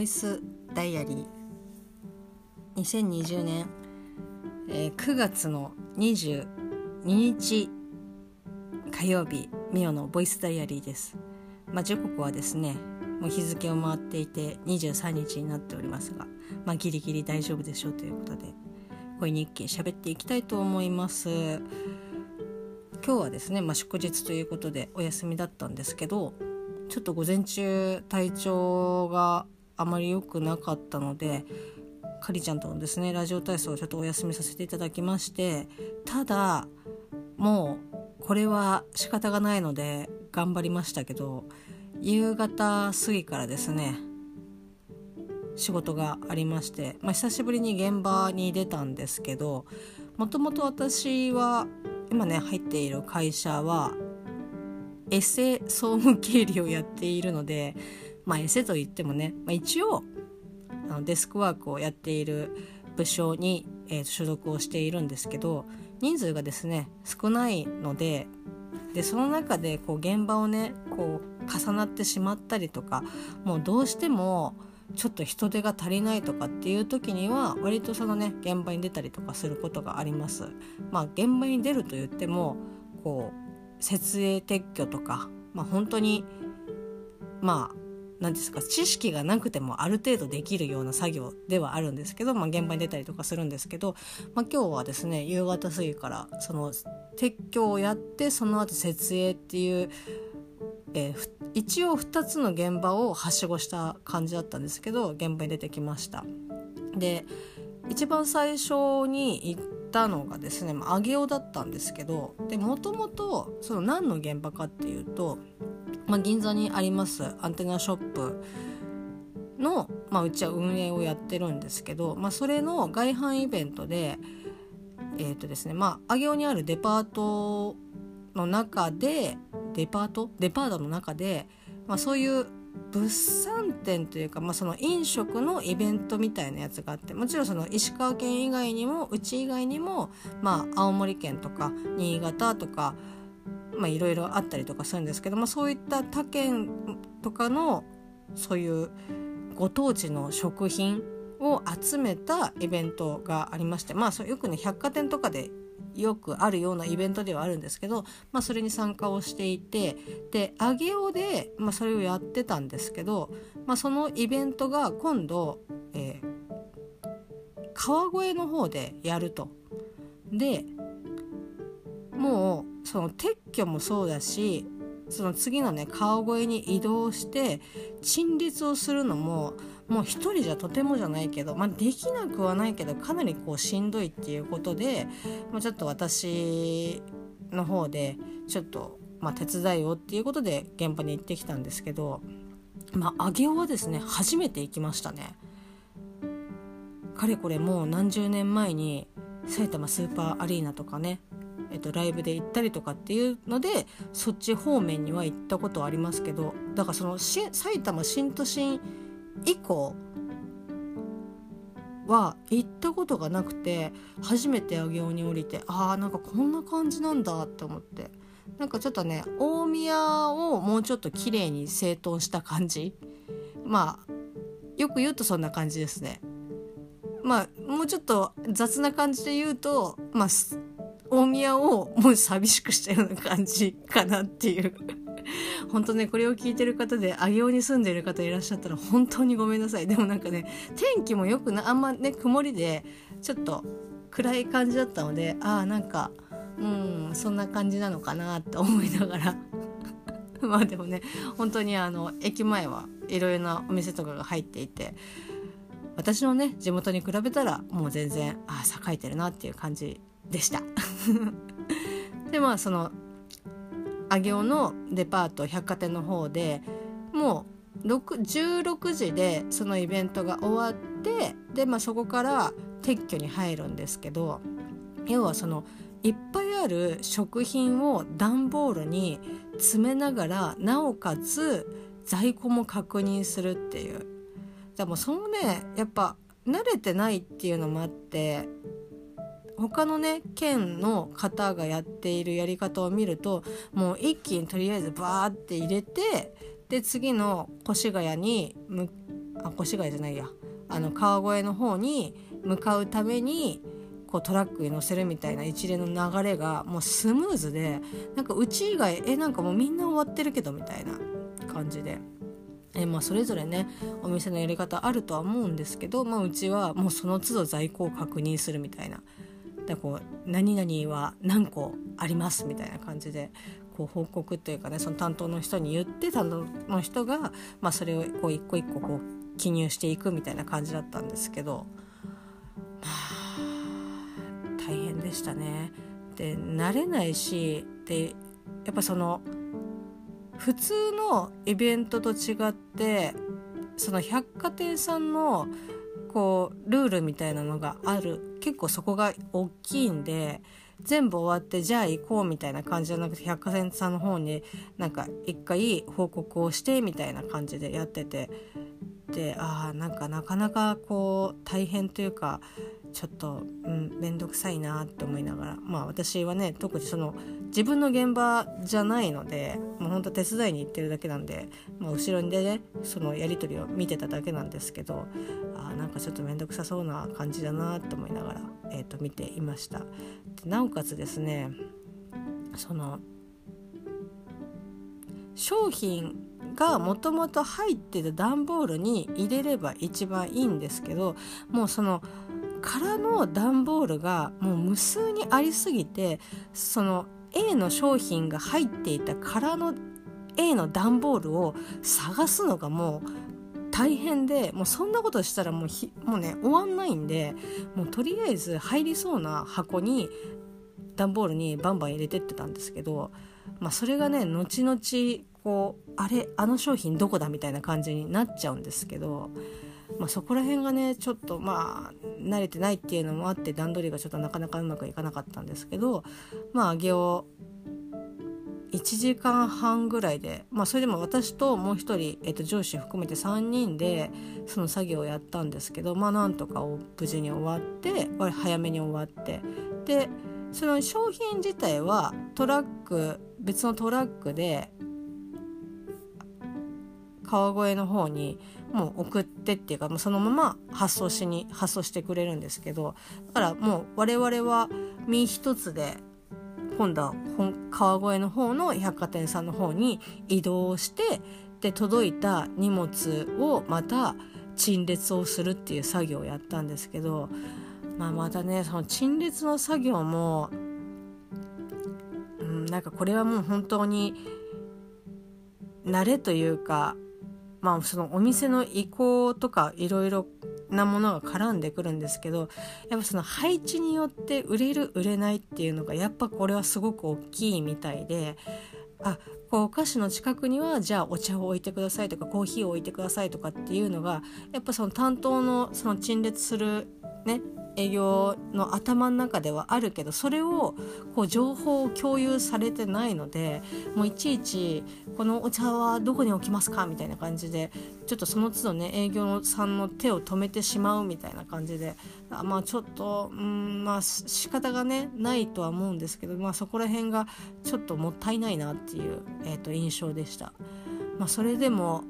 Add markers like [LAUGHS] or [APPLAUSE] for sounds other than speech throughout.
ボイスダイアリー。2020年、えー、9月の22日火曜日ミオのボイスダイアリーです、まあ、時刻はですねもう日付を回っていて23日になっておりますが、まあ、ギリギリ大丈夫でしょうということでこれ日記喋っていきたいと思います。今日はですね、まあ、祝日ということでお休みだったんですけどちょっと午前中体調があまり良くなかったのでかりちゃんとのですねラジオ体操をちょっとお休みさせていただきましてただもうこれは仕方がないので頑張りましたけど夕方過ぎからですね仕事がありまして、まあ、久しぶりに現場に出たんですけどもともと私は今ね入っている会社はエセ総務経理をやっているので、まあ、エセといってもね、まあ、一応あのデスクワークをやっている部署に、えー、所属をしているんですけど人数がですね少ないのででその中でこう現場をねこう重なってしまったりとかもうどうしてもちょっと人手が足りないとかっていう時には割とそのね現場に出たりとかすることがあります。まあ、現場に出ると言ってもこう設営撤去とか、まあ、本当にまあ何ですか知識がなくてもある程度できるような作業ではあるんですけど、まあ、現場に出たりとかするんですけど、まあ、今日はですね夕方過ぎからその撤去をやってその後設営っていう、えー、一応2つの現場をはしごした感じだったんですけど現場に出てきました。で一番最初に行ったのがですね、上尾だったんですけどでもともと何の現場かっていうと、まあ、銀座にありますアンテナショップの、まあ、うちは運営をやってるんですけど、まあ、それの外販イベントでえっ、ー、とですねまあ上尾にあるデパートの中でデパート？デパートの中で、まあ、そういう物産展というか、まあ、その飲食のイベントみたいなやつがあってもちろんその石川県以外にもうち以外にも、まあ、青森県とか新潟とかいろいろあったりとかするんですけど、まあ、そういった他県とかのそういうご当地の食品を集めたイベントがありましてまあよくね百貨店とかでよくあるようなイベントではあるんですけど、まあ、それに参加をしていてで上尾で、まあ、それをやってたんですけど、まあ、そのイベントが今度、えー、川越の方でやると。でもうその撤去もそうだしその次のね川越に移動して陳列をするのももう一人じゃとてもじゃないけど、まあ、できなくはないけどかなりこうしんどいっていうことでもうちょっと私の方でちょっと、まあ、手伝いをっていうことで現場に行ってきたんですけど、まあ、上尾はですね初めて行きましたね。かれこれもう何十年前に埼玉スーパーアリーナとかねえっと、ライブで行ったりとかっていうのでそっち方面には行ったことはありますけどだからその埼玉新都心以降は行ったことがなくて初めて上尾に降りてあーなんかこんな感じなんだって思ってなんかちょっとね大宮をもうちょっと綺麗に整頓した感じ。まあよく言うとそんな感じですね。まあもうちょっと雑な感じで言うとまあ大宮をもう寂しくしたような感じかなっていう。本当ねこれを聞いてる方で上尾に住んでる方いらっしゃったら本当にごめんなさい。でもなんかね天気もよくなあんまね曇りでちょっと暗い感じだったのでああなんかうんそんな感じなのかなって思いながら。[LAUGHS] まあでもね本当にあの駅前はいろいろなお店とかが入っていて私のね地元に比べたらもう全然あ栄えてるなっていう感じでした。[LAUGHS] でまあその上尾のデパート百貨店の方でもう16時でそのイベントが終わってで、まあ、そこから撤去に入るんですけど要はそのいっぱいある食品を段ボールに詰めながらなおかつ在庫も確認するっていう。でもそのねやっぱ慣れてないっていうのもあって他のね県の方がやっているやり方を見るともう一気にとりあえずバーって入れてで次の越谷にむあ越谷じゃないやあの川越の方に向かうためにこうトラックに乗せるみたいな一連の流れがもうスムーズでなんかうち以外えなんかもうみんな終わってるけどみたいな感じで。えまあ、それぞれねお店のやり方あるとは思うんですけど、まあ、うちはもうその都度在庫を確認するみたいなでこう何々は何個ありますみたいな感じでこう報告というかねその担当の人に言って担当の人が、まあ、それをこう一個一個こう記入していくみたいな感じだったんですけどまあ大変でしたね。で慣れないしでやっぱその普通のイベントと違ってその百貨店さんのこうルールみたいなのがある結構そこが大きいんで全部終わってじゃあ行こうみたいな感じじゃなくて百貨店さんの方になんか一回報告をしてみたいな感じでやってて。でああなんかなかなかこう大変というかちょっとうん面倒くさいなって思いながら。まあ私はね特にその自分の現場じゃないのでもうほんと手伝いに行ってるだけなんで、まあ、後ろでねそのやり取りを見てただけなんですけどあなんかちょっと面倒くさそうな感じだなって思いながら、えー、と見ていました。なおかつですねその商品がもともと入ってた段ボールに入れれば一番いいんですけどもうその空の段ボールがもう無数にありすぎてその A の商品が入っていた空の A の段ボールを探すのがもう大変でもうそんなことしたらもうひもうね終わんないんでもうとりあえず入りそうな箱に段ボールにバンバン入れてってたんですけど、まあ、それがね後々こうあれあの商品どこだみたいな感じになっちゃうんですけど。まあ、そこら辺がねちょっとまあ慣れてないっていうのもあって段取りがちょっとなかなかうまくいかなかったんですけどまあ揚げを1時間半ぐらいで、まあ、それでも私ともう一人、えっと、上司含めて3人でその作業をやったんですけどまあなんとか無事に終わって早めに終わってでその商品自体はトラック別のトラックで川越の方にもう送ってっていうかもうそのまま発送しに発送してくれるんですけどだからもう我々は身一つで今度は川越の方の百貨店さんの方に移動してで届いた荷物をまた陳列をするっていう作業をやったんですけど、まあ、またねその陳列の作業も、うん、なんかこれはもう本当に慣れというかまあそのお店の意向とかいろいろなものが絡んでくるんですけどやっぱその配置によって売れる売れないっていうのがやっぱこれはすごく大きいみたいであこうお菓子の近くにはじゃあお茶を置いてくださいとかコーヒーを置いてくださいとかっていうのがやっぱその担当のその陳列するね営業の頭の中ではあるけどそれをこう情報を共有されてないのでもういちいち「このお茶はどこに置きますか?」みたいな感じでちょっとその都度ね営業さんの手を止めてしまうみたいな感じでまあちょっとうんまあ仕方がねないとは思うんですけど、まあ、そこら辺がちょっともったいないなっていう、えー、と印象でした。まあ、それでも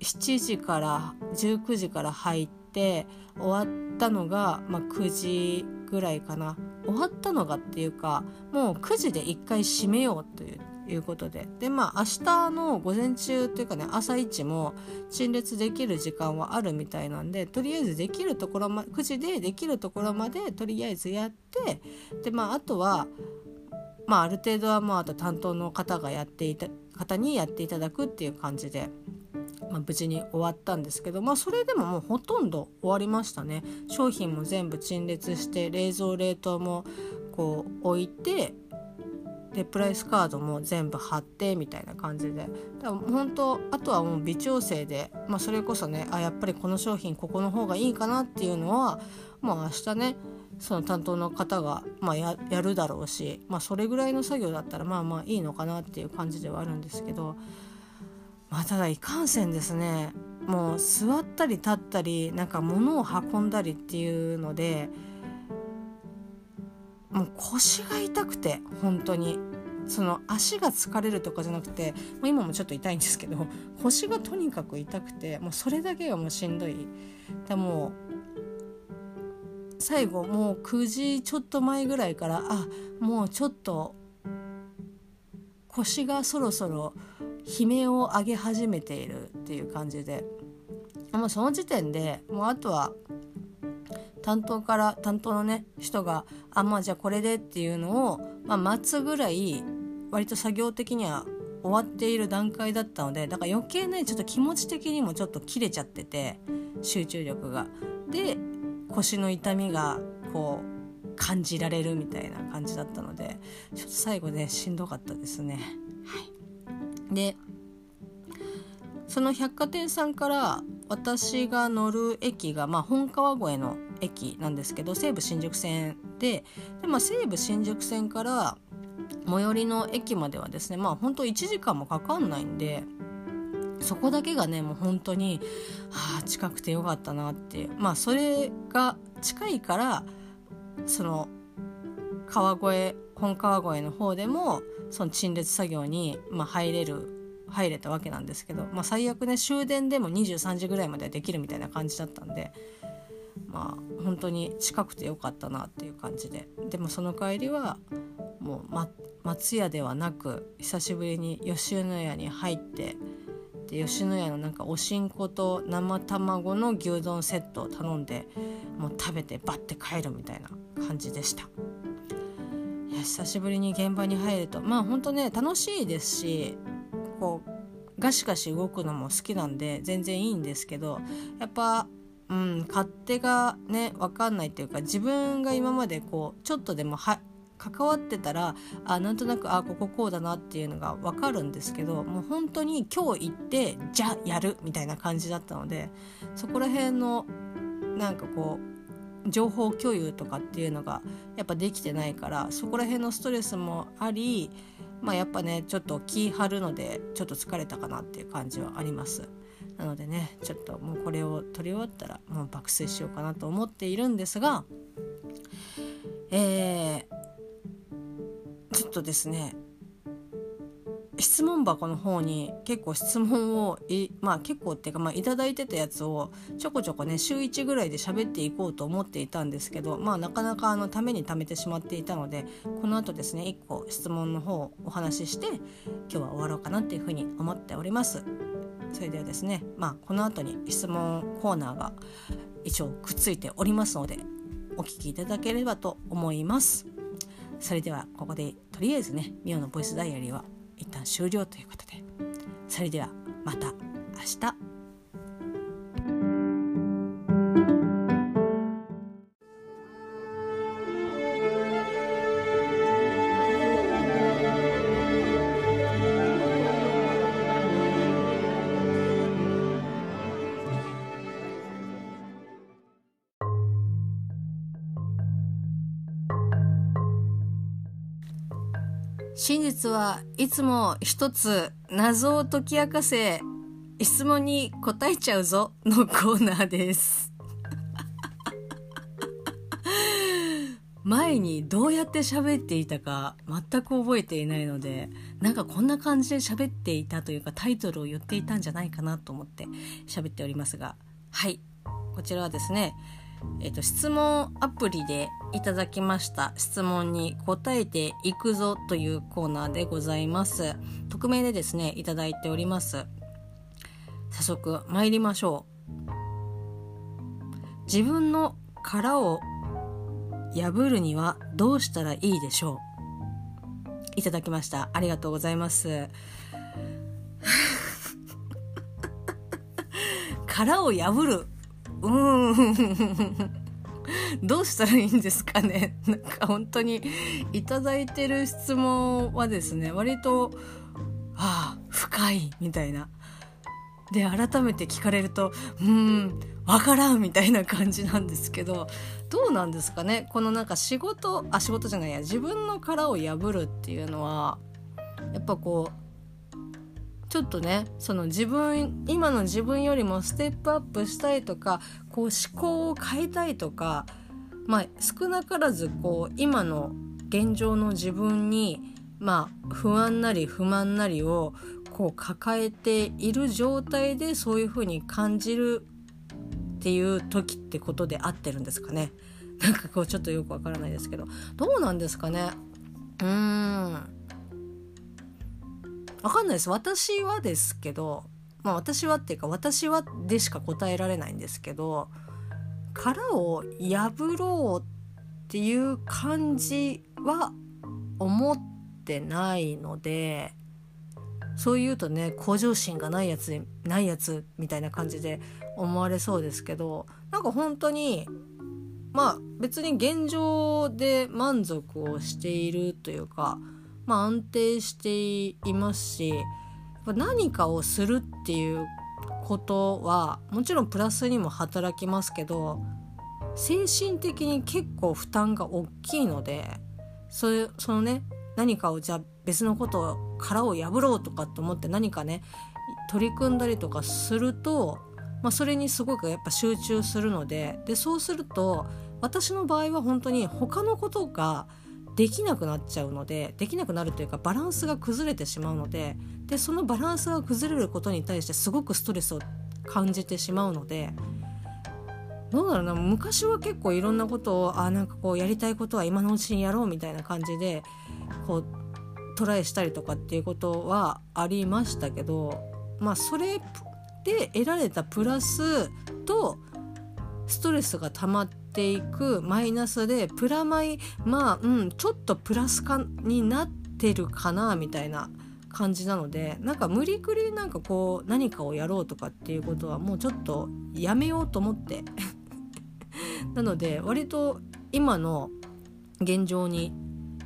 7時から19時から入って終わったのが、まあ、9時ぐらいかな。終わったのがっていうかもう9時で1回閉めようといういうことで。でまあ明日の午前中というかね朝一も陳列できる時間はあるみたいなんでとりあえずできるところま9時でできるところまでとりあえずやってでまああとはまあある程度はまああと担当の方がやっていた方にやっていただくっていう感じで。まあ、無事に終わったんですけど、まあ、それでももうほとんど終わりましたね。商品も全部陳列して冷蔵冷凍もこう置いてでプライスカードも全部貼ってみたいな感じで。だから本当あとはもう微調整で、まあ、それこそねあやっぱりこの商品ここの方がいいかなっていうのはもう明日ねその担当の方が、まあや、やるだろうし、まあ、それぐらいの作業だったらまあまあいいのかなっていう感じではあるんですけどまあ、ただいかんせんですねもう座ったり立ったりなんか物を運んだりっていうのでもう腰が痛くて本当にその足が疲れるとかじゃなくて、まあ、今もちょっと痛いんですけど腰がとにかく痛くてもうそれだけがもうしんどい。でも最後もう9時ちょっと前ぐらいからあもうちょっと腰がそろそろ悲鳴を上げ始めているっていう感じでもうその時点でもうあとは担当から担当のね人があまあじゃあこれでっていうのを、まあ、待つぐらい割と作業的には終わっている段階だったのでだから余計ねちょっと気持ち的にもちょっと切れちゃってて集中力が。で腰の痛みがこう感じられるみたいな感じだったのでちょっと最後ねしんどかったですね。はい、でその百貨店さんから私が乗る駅が、まあ、本川越の駅なんですけど西武新宿線でで、まあ、西武新宿線から最寄りの駅まではですねまあ本当1時間もかかんないんでそこだけがねもう本当にはあ近くてよかったなってまあそれが近いからその川越本川越の方でもその陳列作業に、まあ、入れる入れたわけなんですけど、まあ、最悪ね終電でも23時ぐらいまではできるみたいな感じだったんでまあ本当に近くてよかったなっていう感じででもその帰りはもう、ま、松屋ではなく久しぶりに吉野家に入ってで吉野家のなんかおしんこと生卵の牛丼セットを頼んでもう食べてバッて帰るみたいな感じでした。久しぶりに現場に入るとまあ本当ね楽しいですしこうガシガシ動くのも好きなんで全然いいんですけどやっぱうん、勝手がね分かんないっていうか自分が今までこうちょっとでもは関わってたらあなんとなくあこここうだなっていうのが分かるんですけどもう本当に今日行ってじゃあやるみたいな感じだったのでそこら辺のなんかこう情報共有とかっていうのがやっぱできてないからそこら辺のストレスもありまあやっぱねちょっと気張るのでちょっと疲れたかなっていう感じはあります。なのでねちょっともうこれを撮り終わったらもう爆睡しようかなと思っているんですがえー、ちょっとですね質問箱の方に結構質問をいまあ結構っていうかまあ頂いてたやつをちょこちょこね週1ぐらいで喋っていこうと思っていたんですけどまあなかなかあのために貯めてしまっていたのでこの後ですね1個質問の方をお話しして今日は終わろうかなっていうふうに思っております。それではですねまあこの後に質問コーナーが一応くっついておりますのでお聞きいただければと思いますそれではここでとりあえずねミオのボイスダイアリーは一旦終了ということでそれではまた明日。実はいつも一つ謎を解き明かせ質問に答えちゃうぞのコーナーです。前にどうやって喋っていたか全く覚えていないのでなんかこんな感じで喋っていたというかタイトルを言っていたんじゃないかなと思って喋っておりますが。はい。こちらはですねえっと、質問アプリでいただきました質問に答えていくぞというコーナーでございます。匿名でですね、いただいております。早速参りましょう。自分の殻を破るにはどうしたらいいでしょういただきました。ありがとうございます。[LAUGHS] 殻を破るうーん。どうしたらいいんですかね？なんか本当にいただいてる質問はですね割とああ深いみたいな。で改めて聞かれるとうんわからんみたいな感じなんですけどどうなんですかね？このなんか仕事あ仕事じゃないや自分の殻を破るっていうのはやっぱこうちょっとねその自分今の自分よりもステップアップしたいとかこう思考を変えたいとかまあ少なからずこう今の現状の自分にまあ不安なり不満なりをこう抱えている状態でそういうふうに感じるっていう時ってことで合ってるんですかね。なんかこうちょっとよくわからないですけど。どうなんですかね。うーん。わかんないです。私はですけどまあ私はっていうか私はでしか答えられないんですけど殻を破ろうっていう感じは思ってないのでそう言うとね向上心がないやつないやつみたいな感じで思われそうですけどなんか本当にまあ別に現状で満足をしているというか、まあ、安定していますし何かをするっていうことはもちろんプラスにも働きますけど精神的に結構負担が大きいのでそれそのね何かをじゃあ別のことを殻を破ろうとかって思って何かね取り組んだりとかすると、まあ、それにすごくやっぱ集中するのででそうすると私の場合は本当に他のことができなくなっちゃうのでできなくなるというかバランスが崩れてしまうのででそのバランスが崩れることに対してすごくストレスを感じてしまうのでどうだろうな昔は結構いろんなことをあなんかこうやりたいことは今のうちにやろうみたいな感じでこうトライしたりとかっていうことはありましたけどまあそれで得られたプラスとストレスが溜まっていくマイナスでプラマイまあうんちょっとプラス化になってるかなみたいな感じなのでなんか無理くりなんかこう何かをやろうとかっていうことはもうちょっとやめようと思って [LAUGHS] なので割と今の現状に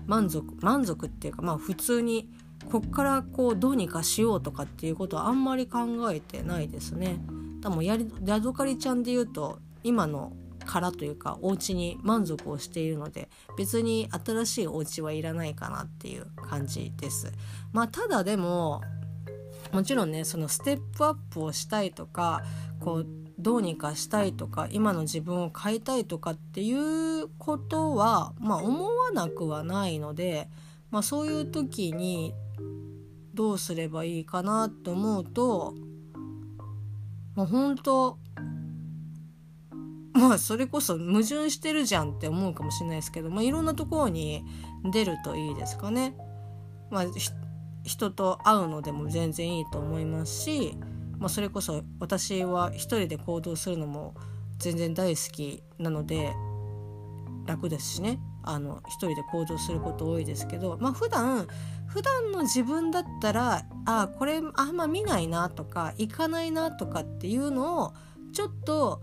満足満足っていうかまあ普通にこっからこうどうにかしようとかっていうことはあんまり考えてないですね。多分やりヤドカリちゃんで言うと今の殻というかお家に満足をしているので別に新しいお家はいらないかなっていう感じです。まあただでももちろんねそのステップアップをしたいとかこうどうにかしたいとか今の自分を変えたいとかっていうことは、まあ、思わなくはないので、まあ、そういう時にどうすればいいかなと思うと、まあ、本当まあそれこそ矛盾してるじゃんって思うかもしれないですけど、まあ、いろんなところに出るといいですかね。まあ、人と会うのでも全然いいと思いますしまあ、それこそ私は一人で行動するのも全然大好きなので楽ですしねあの一人で行動すること多いですけどまあ普段普段の自分だったらあこれあんま見ないなとか行かないなとかっていうのをちょっと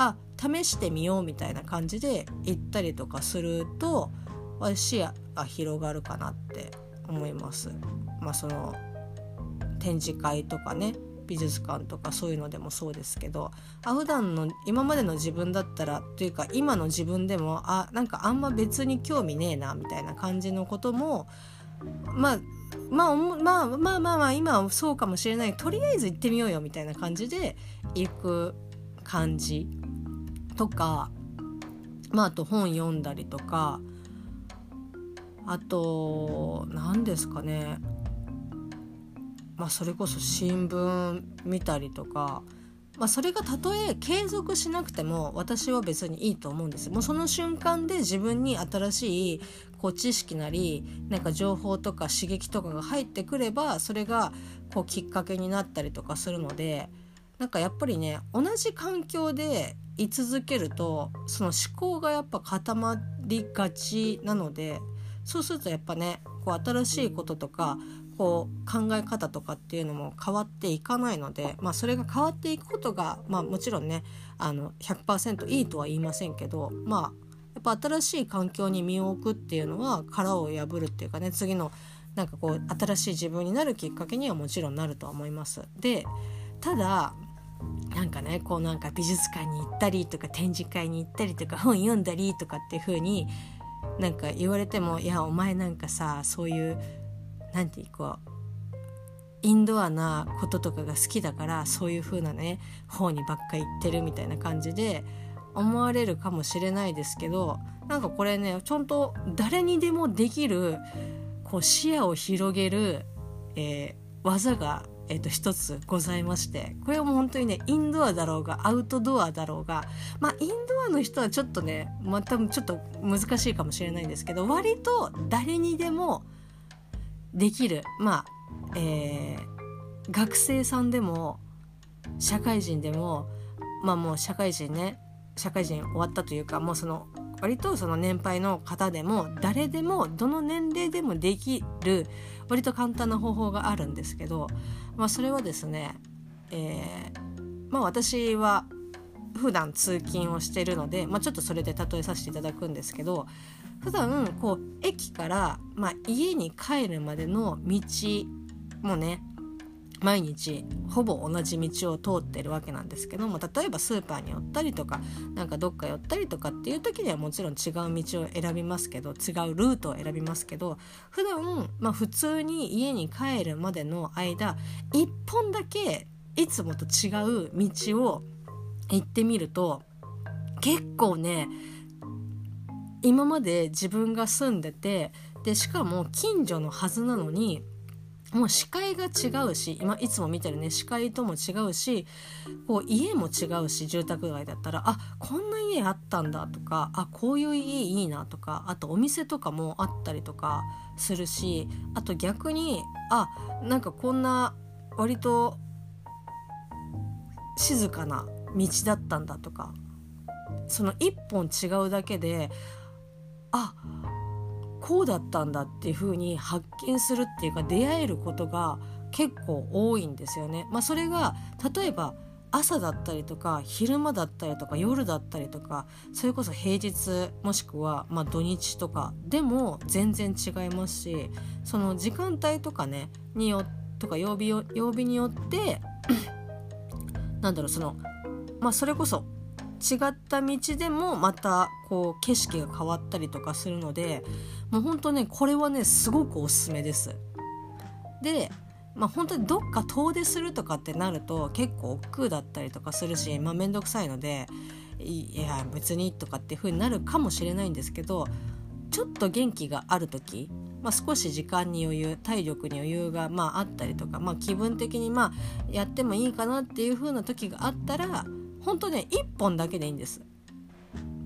あ試してみようみたいな感じで行ったりとかすると視野が広がるかなって思います。まあ、その展示会とかね美術館とかそういうのでもそうですけどあ普段の今までの自分だったらというか今の自分でもあなんかあんま別に興味ねえなみたいな感じのこともまあまあまあまあまあまあ今はそうかもしれないとりあえず行ってみようよみたいな感じで行く感じとかまああと本読んだりとかあと何ですかね。まあ、それこそ新聞見たりとか、まあ、それがたとえ継続しなくても私は別にいいと思うんですもうその瞬間で自分に新しいこう知識なりなんか情報とか刺激とかが入ってくればそれがこうきっかけになったりとかするのでなんかやっぱりね同じ環境で居続けるとその思考がやっぱ固まりがちなのでそうするとやっぱねこう新しいこととかこう考え方とかっていうのも変わっていかないので、まあ、それが変わっていくことが、まあ、もちろんねあの100%いいとは言いませんけどまあやっぱ新しい環境に身を置くっていうのは殻を破るっていうかね次のなんかこう新しい自分になるきっかけにはもちろんなるとは思います。でただなんかねこうなんか美術館に行ったりとか展示会に行ったりとか本読んだりとかっていう風になんか言われてもいやお前なんかさそういう何て言うこうインドアなこととかが好きだからそういう風なね方にばっか行ってるみたいな感じで思われるかもしれないですけどなんかこれねちゃんと誰にでもできるこう視野を広げる、えー、技が、えー、と一つございましてこれはもう本当にねインドアだろうがアウトドアだろうがまあインドアの人はちょっとねまあ多分ちょっと難しいかもしれないんですけど割と誰にでもできるまあえー、学生さんでも社会人でもまあもう社会人ね社会人終わったというかもうその割とその年配の方でも誰でもどの年齢でもできる割と簡単な方法があるんですけど、まあ、それはですね、えー、まあ、私は普段通勤をしてるので、まあ、ちょっとそれで例えさせていただくんですけど普段こう駅から、まあ、家に帰るまでの道もね毎日ほぼ同じ道を通ってるわけなんですけども例えばスーパーに寄ったりとかなんかどっか寄ったりとかっていう時にはもちろん違う道を選びますけど違うルートを選びますけど普段まあ普通に家に帰るまでの間一本だけいつもと違う道を行ってみると結構ね今まで自分が住んでてでしかも近所のはずなのにもう視界が違うし今いつも見てるね視界とも違うしこう家も違うし住宅街だったらあこんな家あったんだとかあこういう家いいなとかあとお店とかもあったりとかするしあと逆にあなんかこんな割と静かな道だったんだとかその一本違うだけであこうだったんだっていう風に発見するっていうか出会えることが結構多いんですよね。まあ、それが例えば朝だったりとか昼間だったりとか夜だったりとかそれこそ平日もしくはま土日とかでも全然違いますしその時間帯とかねによとか曜日曜日によって [CLEARS THROAT] なんだろうそのまあそれこそ違った道でもまたこう景色が変わったりとかするのでもうほんとねこれはねすごくおすすめです。でまあ本当にどっか遠出するとかってなると結構億劫だったりとかするしまあ面倒くさいのでいや別にとかっていう風になるかもしれないんですけどちょっと元気がある時、まあ、少し時間に余裕体力に余裕がまああったりとか、まあ、気分的にまあやってもいいかなっていう風な時があったら本当ね1本だけでいいんです。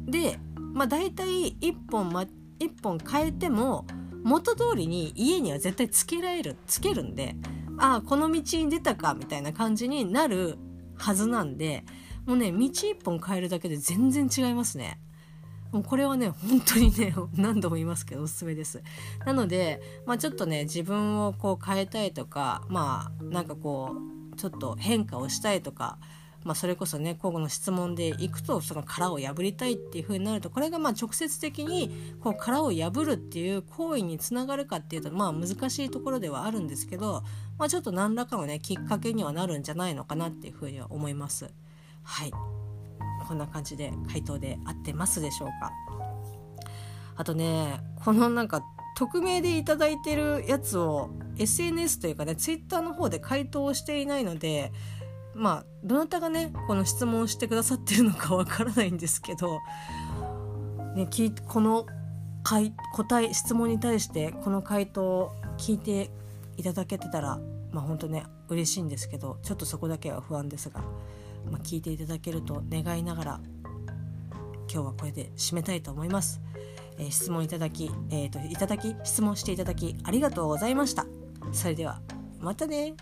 でまあ大体1本、ま、1本変えても元通りに家には絶対つけられるつけるんでああこの道に出たかみたいな感じになるはずなんでもうね道1本変えるだけで全然違いますね。もうこれはね本当にね [LAUGHS] 何度も言いますけどおすすめです。なので、まあ、ちょっとね自分をこう変えたいとかまあなんかこうちょっと変化をしたいとかまあ、それこそね今後の質問でいくとその殻を破りたいっていう風になるとこれがまあ直接的にこう殻を破るっていう行為につながるかっていうとまあ難しいところではあるんですけど、まあ、ちょっと何らかのねきっかけにはなるんじゃないのかなっていう風には思います。はい。こんな感じで回答で合ってますでしょうか。あとねこのなんか匿名でいただいてるやつを SNS というかね Twitter の方で回答していないのでまあどなたがねこの質問してくださってるのかわからないんですけど、ね、この答え質問に対してこの回答を聞いていただけてたらまあ本当ね嬉しいんですけどちょっとそこだけは不安ですが、まあ、聞いていただけると願いながら今日はこれで締めたいと思います。えー、質問いただき、えーと、といただき質問していただきありがとうございました。それではまたね